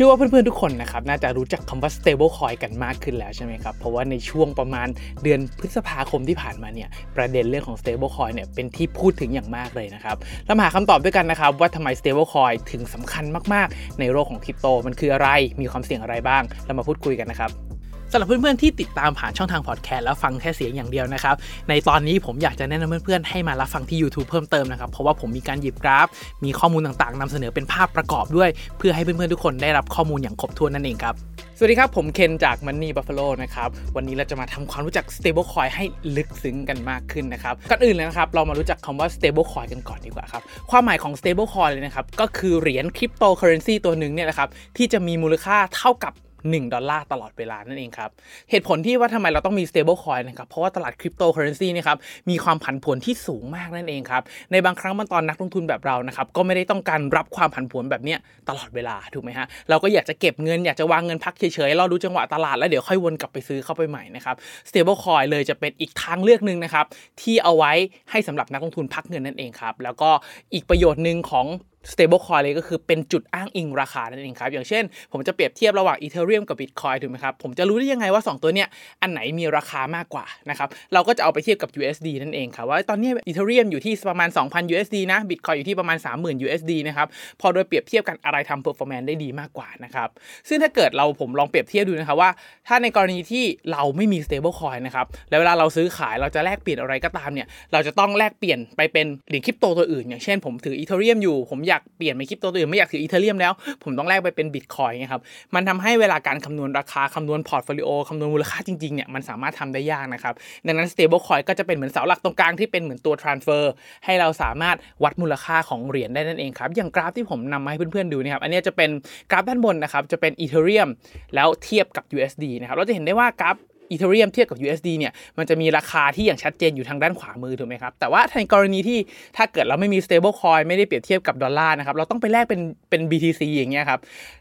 ชื่อว่าเพื่อนๆทุกคนนะครับน่าจะรู้จักคำว่า stable coin กันมากขึ้นแล้วใช่ไหมครับ เพราะว่าในช่วงประมาณเดือนพฤษภาคมที่ผ่านมาเนี่ยประเด็นเรื่องของ stable coin เนี่ยเป็นที่พูดถึงอย่างมากเลยนะครับเรามาหาคำตอบด้วยกันนะครับว่าทำไม stable coin ถึงสำคัญมากๆ ในโลกของคริปโตมันคืออะไรมีความเสี่ยงอะไรบ้าง เรามาพูดคุยกันนะครับ สำหรับเพื่อนๆที่ติดตามผ่านช่องทางพอดแคสต์แล้วฟังแค่เสียงอย่างเดียวนะครับ ในตอนนี้ผมอยากจะแนะนำเพื่อนๆให้มารับฟังที่ YouTube เพิ่มเติมนะครับ เพราะว่าผมมีการหยิบกราฟ มีข้อมูลต่างๆนำเสนอเป็นภาพประกอบด้วย เพื่อให้เพื่อนๆทุกคนได้รับข้อมูลอย่างครบถ้วนนั่นเองครับ สวัสดีครับผมเคนจาก Money Buffalo นะครับวันนี้เราจะมาทำความรู้จัก stable coin ให้ลึกซึ้งกันมากขึ้นนะครับก่อนอื่นเลยนะครับเรามารู้จักคำว่า stable coin กันก่อนดีกว่าครับความหมายของ stable coin เลยนะครับก็คือเหรียญคริปโตเคอเรนซีตัวหนึ่งเนี่ยนะครับที่จะมีมูลค่าเท่ากับ 1 ดอลลาร์ตลอดเวลานั่นเองครับ เหตุผลที่ว่าทำไมเราต้องมี stable coin นะครับ เพราะว่าตลาดคริปโตเคอเรนซีนี่ครับมีความผันผวนที่สูงมากนั่นเองครับ ในบางครั้งบางตอนนักลงทุนแบบเรานะครับก็ไม่ได้ต้องการรับความผันผวนแบบนี้ตลอดเวลาถูกไหมฮะเราก็อยากจะเก็บเงินอยากจะวางเงินพักเฉยๆรอดูจังหวะตลาดแล้วเดี๋ยวค่อยวนกลับไปซื้อเข้าไปใหม่นะครับ stable coin เลยจะเป็นอีกทางเลือกหนึ่งนะครับที่เอาไว้ให้สำหรับนักลงทุนพักเงินนั่นเองครับแล้วก็อีกประโยชน์หนึ่งของ stable coin เลยก็คือเป็นจุดอ้างอิงราคานั่นเองครับอย่างเช่น ผมจะเปรียบเทียบระหว่าง Ethereum กับ Bitcoin ถูกไหมครับผมจะรู้ได้ยังไงว่า 2 ตัวเนี้ยอันไหนมีราคามากกว่านะครับเราก็จะเอาไปเทียบกับ USD นั่นเองครับว่าตอนนี้ Ethereum อยู่ที่ประมาณ 2,000 USD นะ Bitcoin อยู่ที่ประมาณ 30,000 USD นะครับพอโดยเปรียบเทียบกันอะไรทำ performance ได้ดีมากกว่านะครับซึ่งถ้าเกิดเราผมลองเปรียบเทียบดูนะครับว่า ถ้าในกรณีที่เราไม่มี stable coin นะครับแล้วเวลาเราซื้อขายเราจะแลกเปลี่ยนอะไรก็ตามเนี่ยเราจะต้องแลกเปลี่ยนไปเป็นเหรียญคริปโตตัวอื่น อย่างเช่นผมถือ Ethereum อยู่ผมอยากากเปลี่ยนไปคริปโตตัวอื่นไม่อยากถือ Ethereum แล้ว ผมต้องแลกไปเป็นบิตคอยน์ครับมันทำให้เวลาการคำนวณราคาคำนวณพอร์ตโฟลิโอคำนวณมูลค่าจริงๆเนี่ยมันสามารถทำได้ยากนะครับดังนั้น stable coin ก็จะเป็นเหมือนเสาหลักตรงกลางที่เป็นเหมือนตัว transfer ให้เราสามารถวัดมูลค่าของเหรียญได้นั่นเองครับอย่างกราฟที่ผมนำมาให้เพื่อนๆดูนะครับอันนี้จะเป็นกราฟด้านบนนะครับจะเป็น Ethereum แล้วเทียบกับ USD นะครับเราจะเห็นได้ว่ากราฟ Ethereum เทียบกับ USD เนี่ยมันจะมีราคาที่อย่างชัดเจนอยู่ทางด้านขวามือถูกไหมครับ แต่ว่าในกรณีที่ถ้าเกิดเราไม่มี stable coin ไม่ได้เปรียบเทียบกับดอลลาร์นะครับ เราต้องไปแลกเป็นเป็น BTC อย่างเงี้ยครับ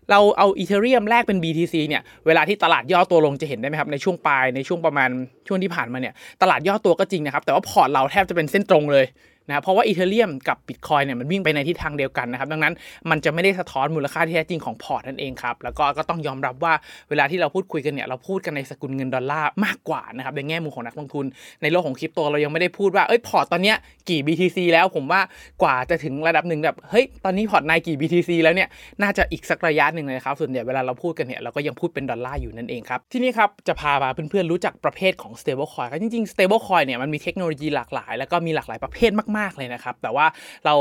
เราเอา Ethereum แลกเป็น BTC เนี่ย เวลาที่ตลาดย่อตัวลงจะเห็นได้ไหมครับ ในช่วงปลาย ในช่วงประมาณช่วงที่ผ่านมาเนี่ย ตลาดย่อตัวก็จริงนะครับ แต่ว่าพอร์ตเราแทบจะเป็นเส้นตรงเลย นะเพราะว่า Ethereum กับบิตคอยเนี่ยมันวิ่งไปในทิศทางเดียวกันนะครับดังนั้นมันจะไม่ได้สะท้อนมูลค่าที่แท้จริงของพอร์ตนั่นเองครับแล้วก็ก็ต้องยอมรับว่าเวลาที่เราพูดคุยกันเนี่ยเราพูดกันในสกุลเงินดอลลาร์มากกว่านะครับในแง่มุมของนักลงทุนในโลกของคริปโตเรายังไม่ได้พูดว่าเอ้ยพอร์ตตอนเนี้ยกี่ BTC แล้วผมว่ากว่าจะถึงระดับหนึ่งแบบเฮ้ยตอนนี้พอร์ตนายกี่ BTC แล้วเนี่ยน่าจะอีกสักระยะหนึ่งเลยครับส่วนใหญ่เวลาเราพูดกันเนี่ยเราก็ยังพูดเป็นดอลลาร์อยู่นั่นเองครับทีนี้ครับจะพามาเพื่อนๆรู้จักประเภทของ stable coin ครับจริงๆ stable coin เนี่ยมันมีเทคโนโลยีหลากหลายแล้วก็มีหลากหลายประเภทมากๆ เลยนะครับ แต่ว่าเรา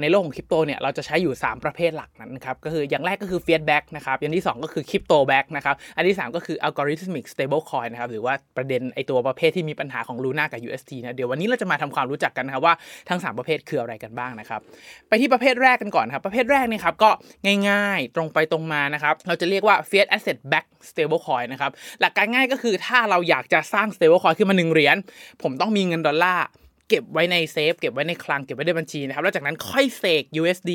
ในโลกของคริปโตเนี่ยเราจะใช้อยู่ 3 ประเภทหลักนั้นนะครับก็คืออย่างแรกก็คือ fiat back นะครับอย่างที่ 2 ก็คือ crypto back นะครับอันที่ 3 ก็คือ algorithmic stable coin นะครับหรือว่าประเด็นไอตัวประเภทที่มีปัญหาของ Luna กับ UST นะเดี๋ยววันนี้เราจะมาทำความรู้จักกันนะครับว่าทั้ง 3 ประเภทคืออะไรกันบ้างนะครับไปที่ประเภทแรกกันก่อนครับประเภทแรกเนี่ยครับก็ง่ายๆตรงไปตรงมานะครับเราจะเรียกว่า fiat asset back stable coin นะครับหลักการง่ายก็คือถ้าเราอยากจะสร้าง stable coin ขึ้นมา1เหรียญผมต้องมีเงินดอลลาร์ เก็บไว้ในเซฟเก็บไว้ในคลังเก็บไว้ในบัญชีนะครับแล้วจากนั้นค่อยเสก USD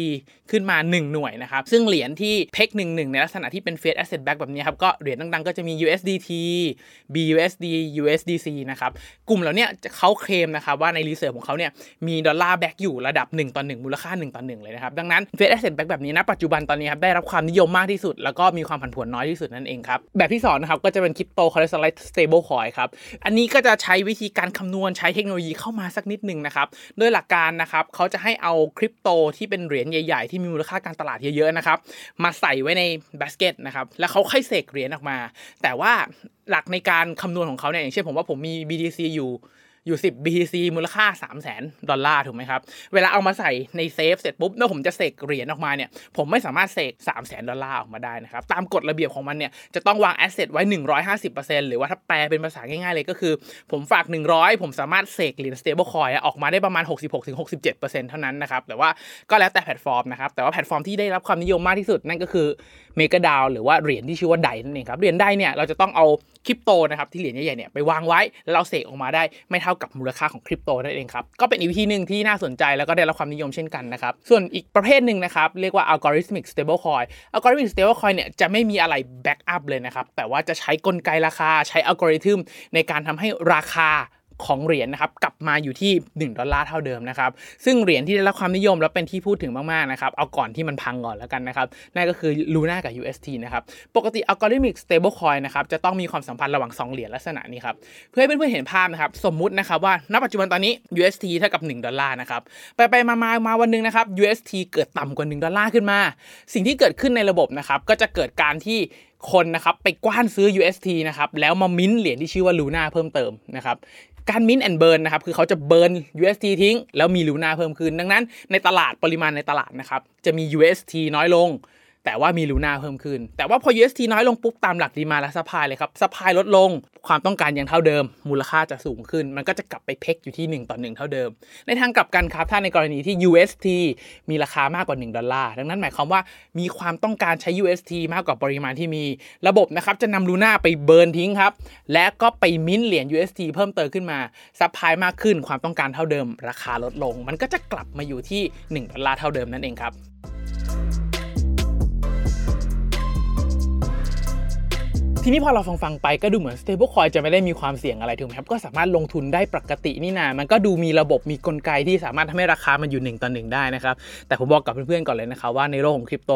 ขึ้นมา 1 หน่วยนะครับซึ่งเหรียญที่ peg หนึ่งหนึ่งในลักษณะที่เป็น Fiat Asset Back แบบนี้ครับก็เหรียญดังๆ ก็จะมี USDT BUSD USDC นะครับกลุ่มเหล่านี้เขาเคลมนะครับว่าใน reserve ของเขาเนี่ยมีดอลลาร์ back อยู่ระดับ 1ต่อ1มูลค่า 1ต่อ1เลยนะครับดังนั้น Fiat Asset Back แบบนี้นะปัจจุบันตอนนี้ครับได้รับความนิยมมากที่สุด แล้วก็มีความผันผวนน้อยที่สุดนั่นเองครับแบบที่2นะครับก็จะเป็น Crypto Collateralized Stable Coin ครับอันนี้ก็จะใช้วิธีการคำนวณใช้เทคโนโลยีเข้ามาสักนิดนึงนะครับโดยหลักการนะครับเขาจะให้เอาคริปโตที่เป็นเหรียญใหญ่ ๆ ที่มีมูลค่าการตลาดเยอะๆนะครับมาใส่ไว้ในบาสเกตนะครับแล้วเขาค่อยเสกเหรียญออกมา แต่ว่าหลักในการคำนวณของเขาเนี่ยอย่างเช่นผมว่าผมมี BTC อยู่ อยู่ 10 BTC มูลค่า 3 0 0 0 0 0 ดอลลาร์ถูกไหมครับ เวลาเอามาใส่ในเซฟเสร็จปุ๊บแล้วผมจะเสกเหรียญออกมาเนี่ย ผมไม่สามารถเสก 3 0 0 0 0 0 ดอลลาร์ออกมาได้นะครับ ตามกฎระเบียบของมันเนี่ย จะต้องวาง asset ไว้ 150%หรือว่าถ้าแปลเป็นภาษาง่ายๆเลยก็คือ ผมฝาก 100 ผมสามารถเสกเหรียญ stable coin ออกมาได้ประมาณ 66-67%เท่านั้นนะครับ แต่ว่าก็แล้วแต่แพลตฟอร์มนะครับ แต่ว่าแพลตฟอร์มที่ได้รับความนิยมมากที่สุดนั่นก็คือ MakerDAO หรือว่าเหรียญที่ชื่อว่าไดนั่นเองครับ เหรียญ DAI เนี่ยเราจะต้องเอาคริปโตนะครับที่เหรียญใหญ่ๆเนี่ยไปวางไว้แล้วเราเสกออกมาได้ไม่เท่ากับมูลค่าของคริปโตนั่นเองครับ ก็เป็นอีกวิธีหนึ่งที่น่าสนใจแล้วก็ DAI้รับความนิยมเช่นกันนะครับ ส่วนอีกประเภทหนึ่งนะครับ เรียกว่า algorithmic stablecoin algorithmic stablecoin เนี่ยจะไม่มีอะไร backup เลยนะครับ แต่ว่าจะใช้กลไกราคาใช้อัลกอริทึมในการทำให้ราคา ของเหรียญนะครับกลับมาอยู่ที่ 1 ดอลลาร์เท่าเดิมนะครับซึ่งเหรียญที่ได้รับความนิยมและเป็นที่พูดถึงมากๆนะครับเอาก่อนที่มันพังก่อนแล้วกันนะครับนั่นก็คือ Luna กับ UST นะครับปกติ Algorithmic Stablecoin นะครับจะต้องมีความสัมพันธ์ระหว่าง2เหรียญลักษณะนี้ครับเพื่อให้เพื่อนๆเห็นภาพนะครับสมมุตินะครับว่าณปัจจุบันตอนนี้ UST เท่ากับ 1 ดอลลาร์นะครับไปไปมามามาวันนึงนะครับ UST เกิดต่ำกว่า 1 ดอลลาร์ขึ้นมา สิ่งที่เกิดขึ้นในระบบนะครับก็จะเกิดการที่คนนะครับไปกว้านซื้อ UST นะครับแล้วมามิ้นเหรียญที่ชื่อว่า Luna เพิ่มเติมนะครับ การ mint and burn นะครับคือเขาจะเบิร์น UST ทิ้ง แล้วมีลูน่าเพิ่มขึ้น ดังนั้นในตลาดปริมาณในตลาดนะครับจะมี UST น้อยลง แต่ว่ามีลูน่าเพิ่มขึ้น แต่ว่าพอ UST น้อยลงปุ๊บตามหลัก demand และ supply เลยครับ supply ลดลงความต้องการยังเท่าเดิม มูลค่าจะสูงขึ้น มันก็จะกลับไป peg อยู่ที่ 1 ต่อ 1 เท่าเดิม ในทางกลับกันครับถ้าในกรณีที่ UST มีราคามากกว่า 1 ดอลลาร์ ดังนั้นหมายความว่ามีความต้องการใช้ UST มากกว่าปริมาณที่มีระบบนะครับจะนำลูน่าไป burn ทิ้งครับและก็ไปมิ้นเหรียญ UST เพิ่มเติมขึ้นมา supply มากขึ้นความต้องการเท่าเดิม ราคาลดลง มันก็จะกลับมาอยู่ที่ 1 ดอลลาร์เท่าเดิมนั่นเองครับ ทีนี้พอเราฟังฟังไปก็ดูเหมือน stablecoin จะไม่ได้มีความเสี่ยงอะไรถูกไหมครับ ก็สามารถลงทุนได้ปกตินี่นามันก็ดูมีระบบมีกลไกที่สามารถทำให้ราคามันอยู่1ต่อ1ได้นะครับ แต่ผมบอกกับเพื่อนๆก่อนเลยนะครับว่าในโลกของคริปโต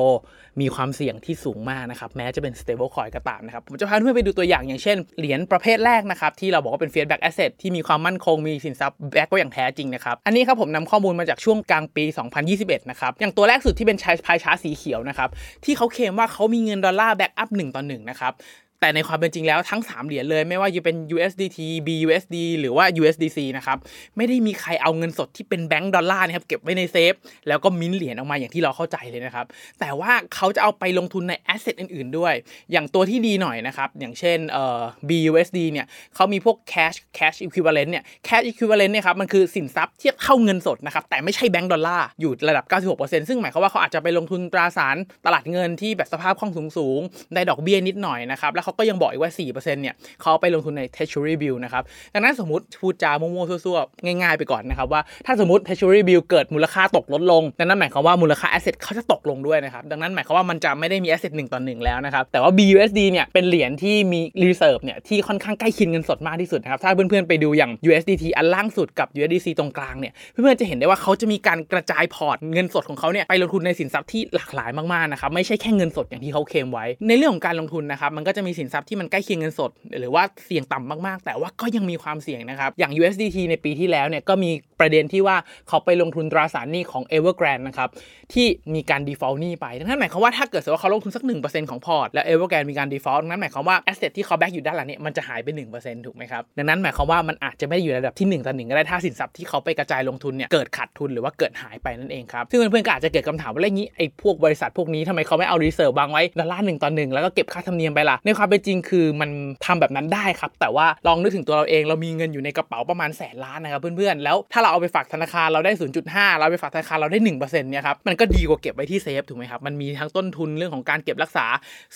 มีความเสี่ยงที่สูงมากนะครับ แม้จะเป็น stablecoin ก็ตามนะครับ ผมจะพาเพื่อนไปดูตัวอย่างอย่างเช่นเหรียญประเภทแรกนะครับ ที่เราบอกว่าเป็น fiat back asset ที่มีความมั่นคงมีสินทรัพย์แบ็กก็อย่างแท้จริงนะครับอันนี้ครับผมนำข้อมูลมาจากช่วงกลางปี 2021 นะครับอย่างตัวแรกสุดที่เป็นชายพายช้าสีเขียวนะครับที่เขาเคลมว่าเขามีเงินดอลลาร์ backup 1ต่อ1นะครับแต่ในความเป็นจริงแล้วทั้ง 3 เหรียญเลยไม่ว่าจะเป็น USDT BUSD หรือว่า USDC นะครับไม่ได้มีใครเอาเงินสดที่เป็นแบงก์ดอลลาร์นะครับเก็บไว้ในเซฟ แล้วก็มิ้นเหรียญออกมาอย่างที่เราเข้าใจเลยนะครับ แต่ว่าเขาจะเอาไปลงทุนใน asset อื่นๆ ด้วย อย่างตัวที่ดีหน่อยนะครับอย่างเช่นเอ่อ BUSD เนี่ยเขามีพวก cash cash equivalent เนี่ย cash equivalent เนี่ยครับมันคือสินทรัพย์เทียบเท่าเงินสดนะครับแต่ไม่ใช่แบงก์ดอลลาร์อยู่ระดับ 96%ซึ่งหมายความว่าเขาอาจจะไปลงทุนตราสารตลาดเงินที่แบบสภาพคล่องสูงๆได้ดอกเบี้ยนิดหน่อยนะครับแล้วเขาก็ยังบอกอีกว่า 4%เนี่ยเขาไปลงทุนใน Treasury Bill นะครับ ดังนั้นสมมติพูดจามั่วๆซั่วๆ ง่ายๆไปก่อนนะครับว่าถ้าสมมติ Treasury Bill เกิดมูลค่าตกลดลง ดังนั้นหมายความว่ามูลค่า asset เขาจะตกลงด้วยนะครับ ดังนั้นหมายความว่ามันจะไม่ได้มี asset 1ต่อ1แล้วนะครับ แต่ว่า BUSD เนี่ยเป็นเหรียญที่มี reserve เนี่ยที่ค่อนข้างใกล้เคียงเงินสดมากที่สุดนะครับ ถ้าเพื่อนๆไปดูอย่าง USDT อันล่างสุดกับ USDC ตรงกลางเนี่ย เพื่อนๆจะเห็นได้ว่าเขาจะมีการกระจายพอร์ตเงินสดของเขาเนี่ยไปลงทุนในสินทรัพย์ที่หลากหลายมากๆนะครับไม่ใช่แค่เงินสดอย่างที่เขาเคลมไว้ ในเรื่องของการลงทุนนะครับมันก็จะมีสินทรัพย์ที่มันใกล้เคียงเงินสด หรือว่าเสี่ยงต่ำมากๆ แต่ว่าก็ยังมีความเสี่ยงนะครับ อย่าง USDT ในปีที่แล้วเนี่ยก็มี ประเด็นที่ว่าเขาไปลงทุนตราสารหนี้ของ Evergrande นะครับที่มีการ default หนี้ไปดังนั้นหมายความว่าถ้าเกิดสมมติว่าเขาลงทุนสัก 1%ของพอร์ตแล้ว Evergrande มีการ default นั้นหมายความว่า asset ที่เขาแบ็กอยู่ด้านหลังเนี่ยมันจะหายไป 1%ถูกไหมครับดังนั้นหมายความว่ามันอาจจะไม่ได้อยู่ในระดับที่1ต่อ1ก็ได้ถ้าสินทรัพย์ที่เขาไปกระจายลงทุนเนี่ยเกิดขาดทุนหรือว่าเกิดหายไปนั่นเองครับซึ่งเพื่อนๆก็อาจจะเกิดคำถามว่าอะไรงี้ไอ้พวกบริษัทพวกนี้ทำไมเขาไม่เอา reserve วางไว้ดอลลาร์หนึ่งต่อหนึ่งแล้วก็เก็บค่าธรรมเนียมไปล่ะในความเป็นจริงคือมันทำแบบนั้นได้ครับแต่ว่าลองนึกถึงตัวเราเองเรามีเงินอยู่ในกระเป๋าประมาณแสนล้านนะครับเพื่อนๆแล้วถ้าเราเอาไปฝากธนาคารเราได้ 0.5 เราไปฝากธนาคารเราได้1%เนี่ยครับมันก็ดีกว่าเก็บไว้ที่เซฟถูกไหมครับมันมีทั้งต้นทุนเรื่องของการเก็บรักษา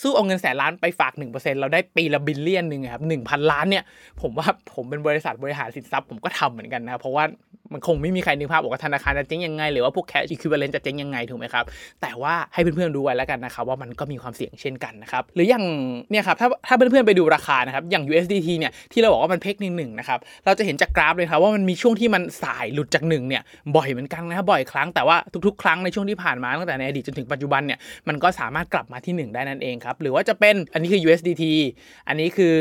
สู้เอาเงินแสนล้านไปฝาก 1%เราได้ปีละ billion หนึ่งครับหนึ่งพันล้านเนี่ยผมว่าผมเป็นบริษัทบริหารสินทรัพย์ผมก็ทำเหมือนกันนะเพราะว่ามันคงไม่มีใครนึกภาพบอกว่าธนาคารจะเจ๊งยังไงหรือว่าพวก cash equivalent จะเจ๊งยังไงถูกไหมครับแต่ว่าให้เพื่อนๆดูไว้แล้วกันนะครับว่ามันก็มีความเสี่ยงเช่นกันนะครับหรืออย่างเนี่ยครับถ้าถ้าเพื่อนๆไปดูราคานะครับอย่าง USDT เนี่ยที่เราบอกว่ามันเพกหนึ่งหนึ่งนะครับเราจะเห็นจากกราฟเลยครับว่ามันมีช่วงที่มันสายหลุดจากหนึ่งเนี่ยบ่อยเหมือนกันนะครับบ่อยครั้งแต่ว่าทุกๆ ครั้งในช่วงที่ผ่านมาตั้งแต่ในอดีตจนถึงปัจจุบันเนี่ยมันก็สามารถกลับมาที่ 1 ได้นั่นเองครับหรือว่าจะเป็นอันนี้คือ USDT อันนี้คือ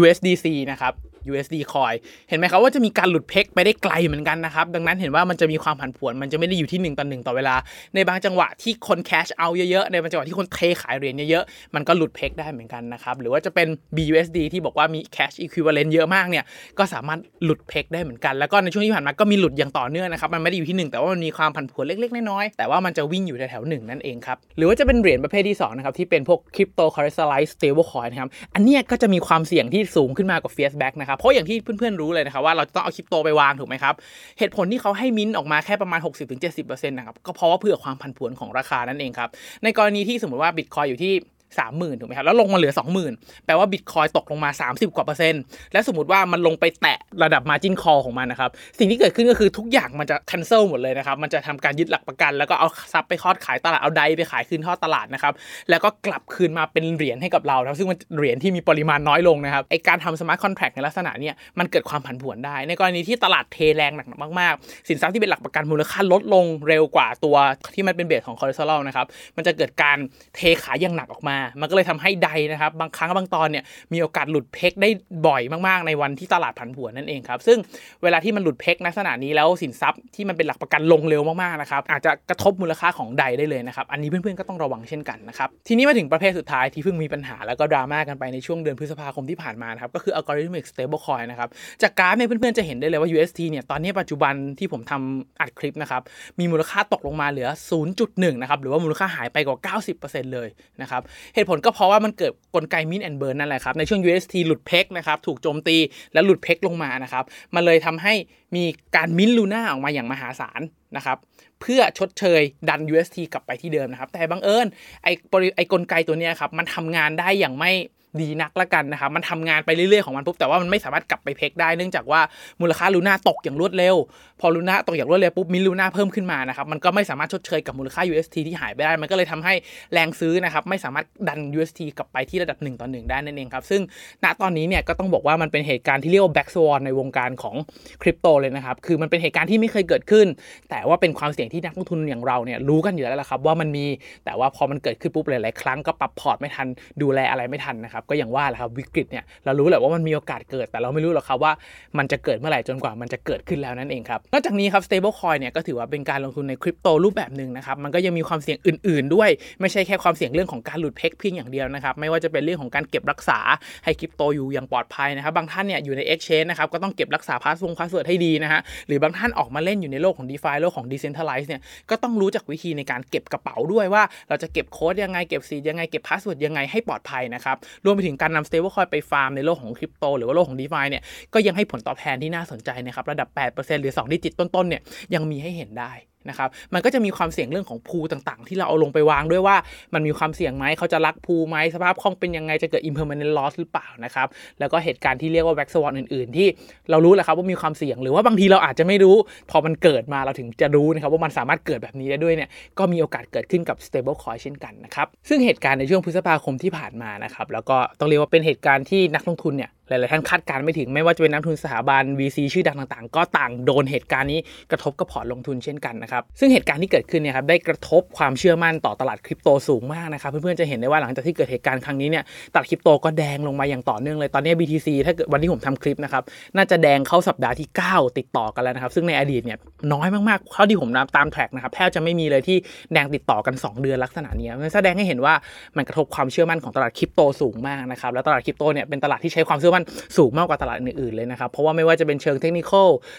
USDC นะครับ USD coin เห็นไหมครับว่าจะมีการหลุดเพกไปได้ไกลเหมือนกันนะครับ ดังนั้นเห็นว่ามันจะมีความผันผวน มันจะไม่ได้อยู่ที่ 1ต่อ1ต่อเวลา ในบางจังหวะที่คนแคชเอาเยอะๆ ในบางจังหวะที่คนเทขายเหรียญเยอะๆ มันก็หลุดเพกได้เหมือนกันนะครับ หรือว่าจะเป็น BUSD ที่บอกว่ามี cash equivalent เยอะมากเนี่ย ก็สามารถหลุดเพกได้เหมือนกัน แล้วก็ในช่วงที่ผ่านมาก็มีหลุดอย่างต่อเนื่องนะครับ มันไม่ได้อยู่ที่ 1 แต่ว่ามันมีความผันผวนเล็กๆ น้อยๆ แต่ว่ามันจะวิ่งอยู่แถวๆหนึ่งนั่นเองครับ หรือว่าจะเป็นเหรียญประเภทที่2นะครับที่เป็นพวก crypto currency stable coin นะครับ อันนี้ก็จะมีความเสี่ยงที่สูงขึ้นมากว่า fiat back นะครับเพราะอย่างที่เพื่อนๆรู้เลยนะครับว่าเราจะต้องเอาคริปโตไปวางถูกไหมครับเหตุผลที่เขาให้มิ้นออกมาแค่ประมาณ 60-70%นะครับก็เพราะว่าเพื่อความผันผวนของราคานั่นเองครับในกรณีที่สมมติว่าบิตคอยอยู่ที่ 30,000ถูกไหมครับ แล้วลงมาเหลือ20,000แปลว่าบิตคอยตกลงมา30กว่าเปอร์เซ็นต์ และสมมติว่ามันลงไปแตะระดับ margin call ของมันนะครับ สิ่งที่เกิดขึ้นก็คือทุกอย่างมันจะ cancel หมดเลยนะครับ มันจะทำการยึดหลักประกัน แล้วก็เอาทรัพย์ไปทอดขายตลาด เอาไดไปขายคืนทอดตลาดนะครับ แล้วก็กลับคืนมาเป็นเหรียญให้กับเราซึ่งมันเหรียญที่มีปริมาณน้อยลงนะครับ ไอการทำ smart contract ในลักษณะนี้มันเกิดความผันผวนได้ ในกรณีที่ตลาดเทแรงหนักมากๆ สินทรัพย์ที่เป็นหลักประกันมูลค่าลดลงเร็วกว่าตัวที่มันเป็น base ของ collateral นะครับ มันจะเกิดการเทขายอย่างหนักออกมามันก็เลยทำให้ DAI นะครับ บางครั้งบางตอนเนี่ยมีโอกาสหลุด peg ได้บ่อยมากๆ ในวันที่ตลาดผันผวนนั่นเองครับ ซึ่งเวลาที่มันหลุด peg ลักษณะนี้แล้วสินทรัพย์ที่มันเป็นหลักประกันลงเร็วมากๆนะครับอาจจะกระทบมูลค่าของ DAI ได้เลยนะครับ อันนี้เพื่อนๆก็ต้องระวังเช่นกันนะครับ ทีนี้มาถึงประเภทสุดท้ายที่เพิ่งมีปัญหาแล้วก็ดราม่ากันไปในช่วงเดือนพฤษภาคมที่ผ่านมานะครับก็คือ algorithmic stablecoin นะครับจากกราฟเนี่ยเพื่อนๆจะเห็นได้เลยว่า UST เนี่ยตอนนี้ปัจจุบันที่ผมทำอัดคลิปนะครับมีมูลค่าตกลงมาเหลือ 0.1 นะครับหรือว่ามูลค่าหายไปกว่า 90%เลยนะครับเหตุผลก็เพราะว่ามันเกิดกลไกมินแอนเบิร์นนั่นแหละครับ ในช่วง UST หลุดเพกนะครับ ถูกโจมตีและหลุดเพกลงมานะครับ มันเลยทำให้มีการมินลูน่าออกมาอย่างมหาศาลนะครับ เพื่อชดเชยดัน UST กลับไปที่เดิมนะครับ แต่บังเอิญไอ้ไอ้กลไกตัวนี้ครับ มันทำงานได้อย่างไม่ ดีนักละกันนะครับมันทำงานไปเรื่อยๆของมันปุ๊บแต่ว่ามันไม่สามารถกลับไปเพกได้เนื่องจากว่ามูลค่าลูน่าตกอย่างรวดเร็ว พอลูน่าตกอย่างรวดเร็วปุ๊บมิลลูน่าเพิ่มขึ้นมานะครับมันก็ไม่สามารถชดเชยกับมูลค่า UST ที่หายไปได้ มันก็เลยทำให้แรงซื้อนะครับไม่สามารถดัน UST กลับไปที่ระดับ1ต่อ1ได้นั่นเองครับซึ่งณตอนนี้เนี่ยก็ต้องบอกว่ามันเป็นเหตุการณ์ที่เรียกว่า black swan ในวงการของคริปโตเลยนะครับคือมันเป็นเหตุการณ์ที่ไม่เคยเกิดขึ้น แต่ว่าเป็นความเสี่ยงที่นักลงทุนอย่างเราเนี่ยรู้กันอยู่แล้วละครับว่ามันมีแต่ว่าพอมันเกิดขึ้นปุ๊บหลายๆครั้งก็ปรับพอร์ตไม่ทันดูแลอะไรไม่ทันนะครับก็อย่างว่าแหละครับวิกฤตเนี่ยเรารู้แหละว่ามันมีโอกาสเกิด แต่เราไม่รู้หรอกครับว่ามันจะเกิดเมื่อไหร่จนกว่ามันจะเกิดขึ้นแล้วนั่นเองครับนอกจากนี้ครับ stable coin เนี่ยก็ถือว่าเป็นการลงทุนในคริปโตรูปแบบหนึ่งนะครับมันก็ยังมีความเสี่ยงอื่น ๆ ด้วย ไม่ใช่แค่ความเสี่ยงเรื่องของการหลุด peg เพียงอย่างเดียวนะครับไม่ว่าจะเป็นเรื่องของการเก็บรักษาให้คริปโตอยู่อย่างปลอดภัยนะครับบางท่านเนี่ยอยู่ใน exchange นะครับก็ต้องเก็บรักษาพาสวง password ให้ดีนะฮะหรือบางท่านออกมาเล่นอยู่ในโลกของ DeFi โลกของ Decentralize เนี่ยก็ต้องรู้จักวิธีในการเก็บกระเป๋าด้วยว่า เราจะเก็บโค้ดยังไงเก็บ seed ยังไงเก็บ password ยังไงให้ปลอดภัยนะครับรวมไปถึงการนำ stablecoin ไปฟาร์มในโลกของคริปโตหรือว่าโลกของ DeFi เนี่ยก็ยังให้ผลตอบแทนที่น่าสนใจนะครับระดับ 8%หรือ 2 digit ต้นๆเนี่ยยังมีให้เห็นได้นะครับมันก็จะมีความเสี่ยงเรื่องของ pool ต่างๆ ที่เราเอาลงไปวางด้วยว่ามันมีความเสี่ยงไหมเขาจะ rug pull ไหมสภาพคล่องเป็นยังไงจะเกิด impermanent loss หรือเปล่านะครับแล้วก็เหตุการณ์ที่เรียกว่า black swan อื่นๆ ที่เรารู้แหละครับว่ามีความเสี่ยงหรือว่าบางทีเราอาจจะไม่รู้ พอมันเกิดมาเราถึงจะรู้นะครับว่ามันสามารถเกิดแบบนี้ได้ด้วยเนี่ยก็มีโอกาสเกิดขึ้นกับ stable coin เช่นกันนะครับซึ่งเหตุการณ์ในช่วงพฤษภาคมที่ผ่านมานะครับแล้วก็ต้องเรียกว่าเป็นเหตุการณ์ที่นักลงทุนเนี่ย หลายๆท่านคาดการไม่ถึงไม่ว่าจะเป็นนักทุนสถาบัน VC ชื่อดังต่างๆ ก็ต่างโดนเหตุการณ์นี้กระทบกับพอร์ตลงทุนเช่นกันนะครับซึ่งเหตุการณ์ที่เกิดขึ้นเนี่ยครับได้กระทบความเชื่อมั่นต่อตลาดคริปโตสูงมากนะครับเพื่อนๆจะเห็นได้ว่าหลังจากที่เกิดเหตุการณ์ครั้งนี้เนี่ยตลาดคริปโตก็แดงลงมาอย่างต่อเนื่องเลยตอนนี้ BTC ถ้าเกิดวันที่ผมทำคลิปนะครับน่าจะแดงเข้าสัปดาห์ที่ 9 ติดต่อกันแล้วนะครับซึ่งในอดีตเนี่ยน้อยมากๆเท่าที่ผมตามแทร็กนะครับแทบจะไม่มีเลยที่แดงติดต่อกัน 2 เดือนลักษณะนี้แสดงให้เห็นว่ามันกระทบความเชื่อมั่นของตลาดคริปโตสูงมากนะครับแล้วตลาดคริปโตเนี่ยเป็นตลาดที่ใช้ความเชื่อมั่นสูงมากกว่าตลาดอื่นๆเลยนะครับ เพราะว่าไม่ว่าจะเป็นเชิงเทคนิค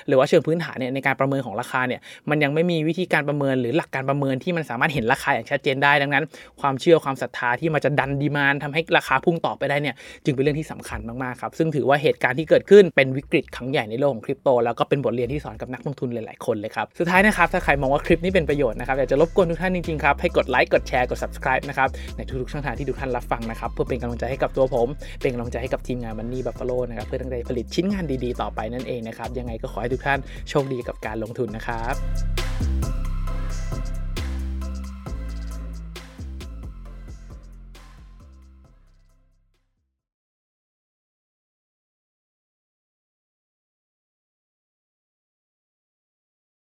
หรือว่าเชิงพื้นฐานเนี่ยในการประเมินของราคาเนี่ยมันยังไม่มีวิธีการประเมินหรือหลักการประเมินที่มันสามารถเห็นราคาอย่างชัดเจนได้ดังนั้น ความเชื่อความศรัทธาที่มันจะดันดีมานทำให้ราคาพุ่งต่อไปได้เนี่ยจึงเป็นเรื่องที่สำคัญมากๆครับซึ่งถือว่าเหตุการณ์ที่เกิดขึ้นเป็นวิกฤตครั้งใหญ่ในโลกของคริปโตแล้วก็เป็นบทเรียนที่สอนกับนักลงทุนหลายๆคนเลยครับสุดท้ายนะครับถ้าใครมองว่าคลิปนี้เป็นประโยชน์นะครับอยากจะรบกวนทุกท่านจริงๆครับให้กดไลค์กดแชร์กด subscribe นะครับในทุกๆช่องทางที่ทุกท่านรับฟังนะครับเพื่อเป็นกำลังใจให้กับตัวผม เป็นกำลังใจให้กับทีมงานมันนี่บ Buffalo นะครับเพื่อตั้งใจผลิตชิ้นงานดีๆ ต่อไปนั่นเองนะครับยังไงก็ขอให้ทุกท่านโชคดีกับการลงทุนนะครับ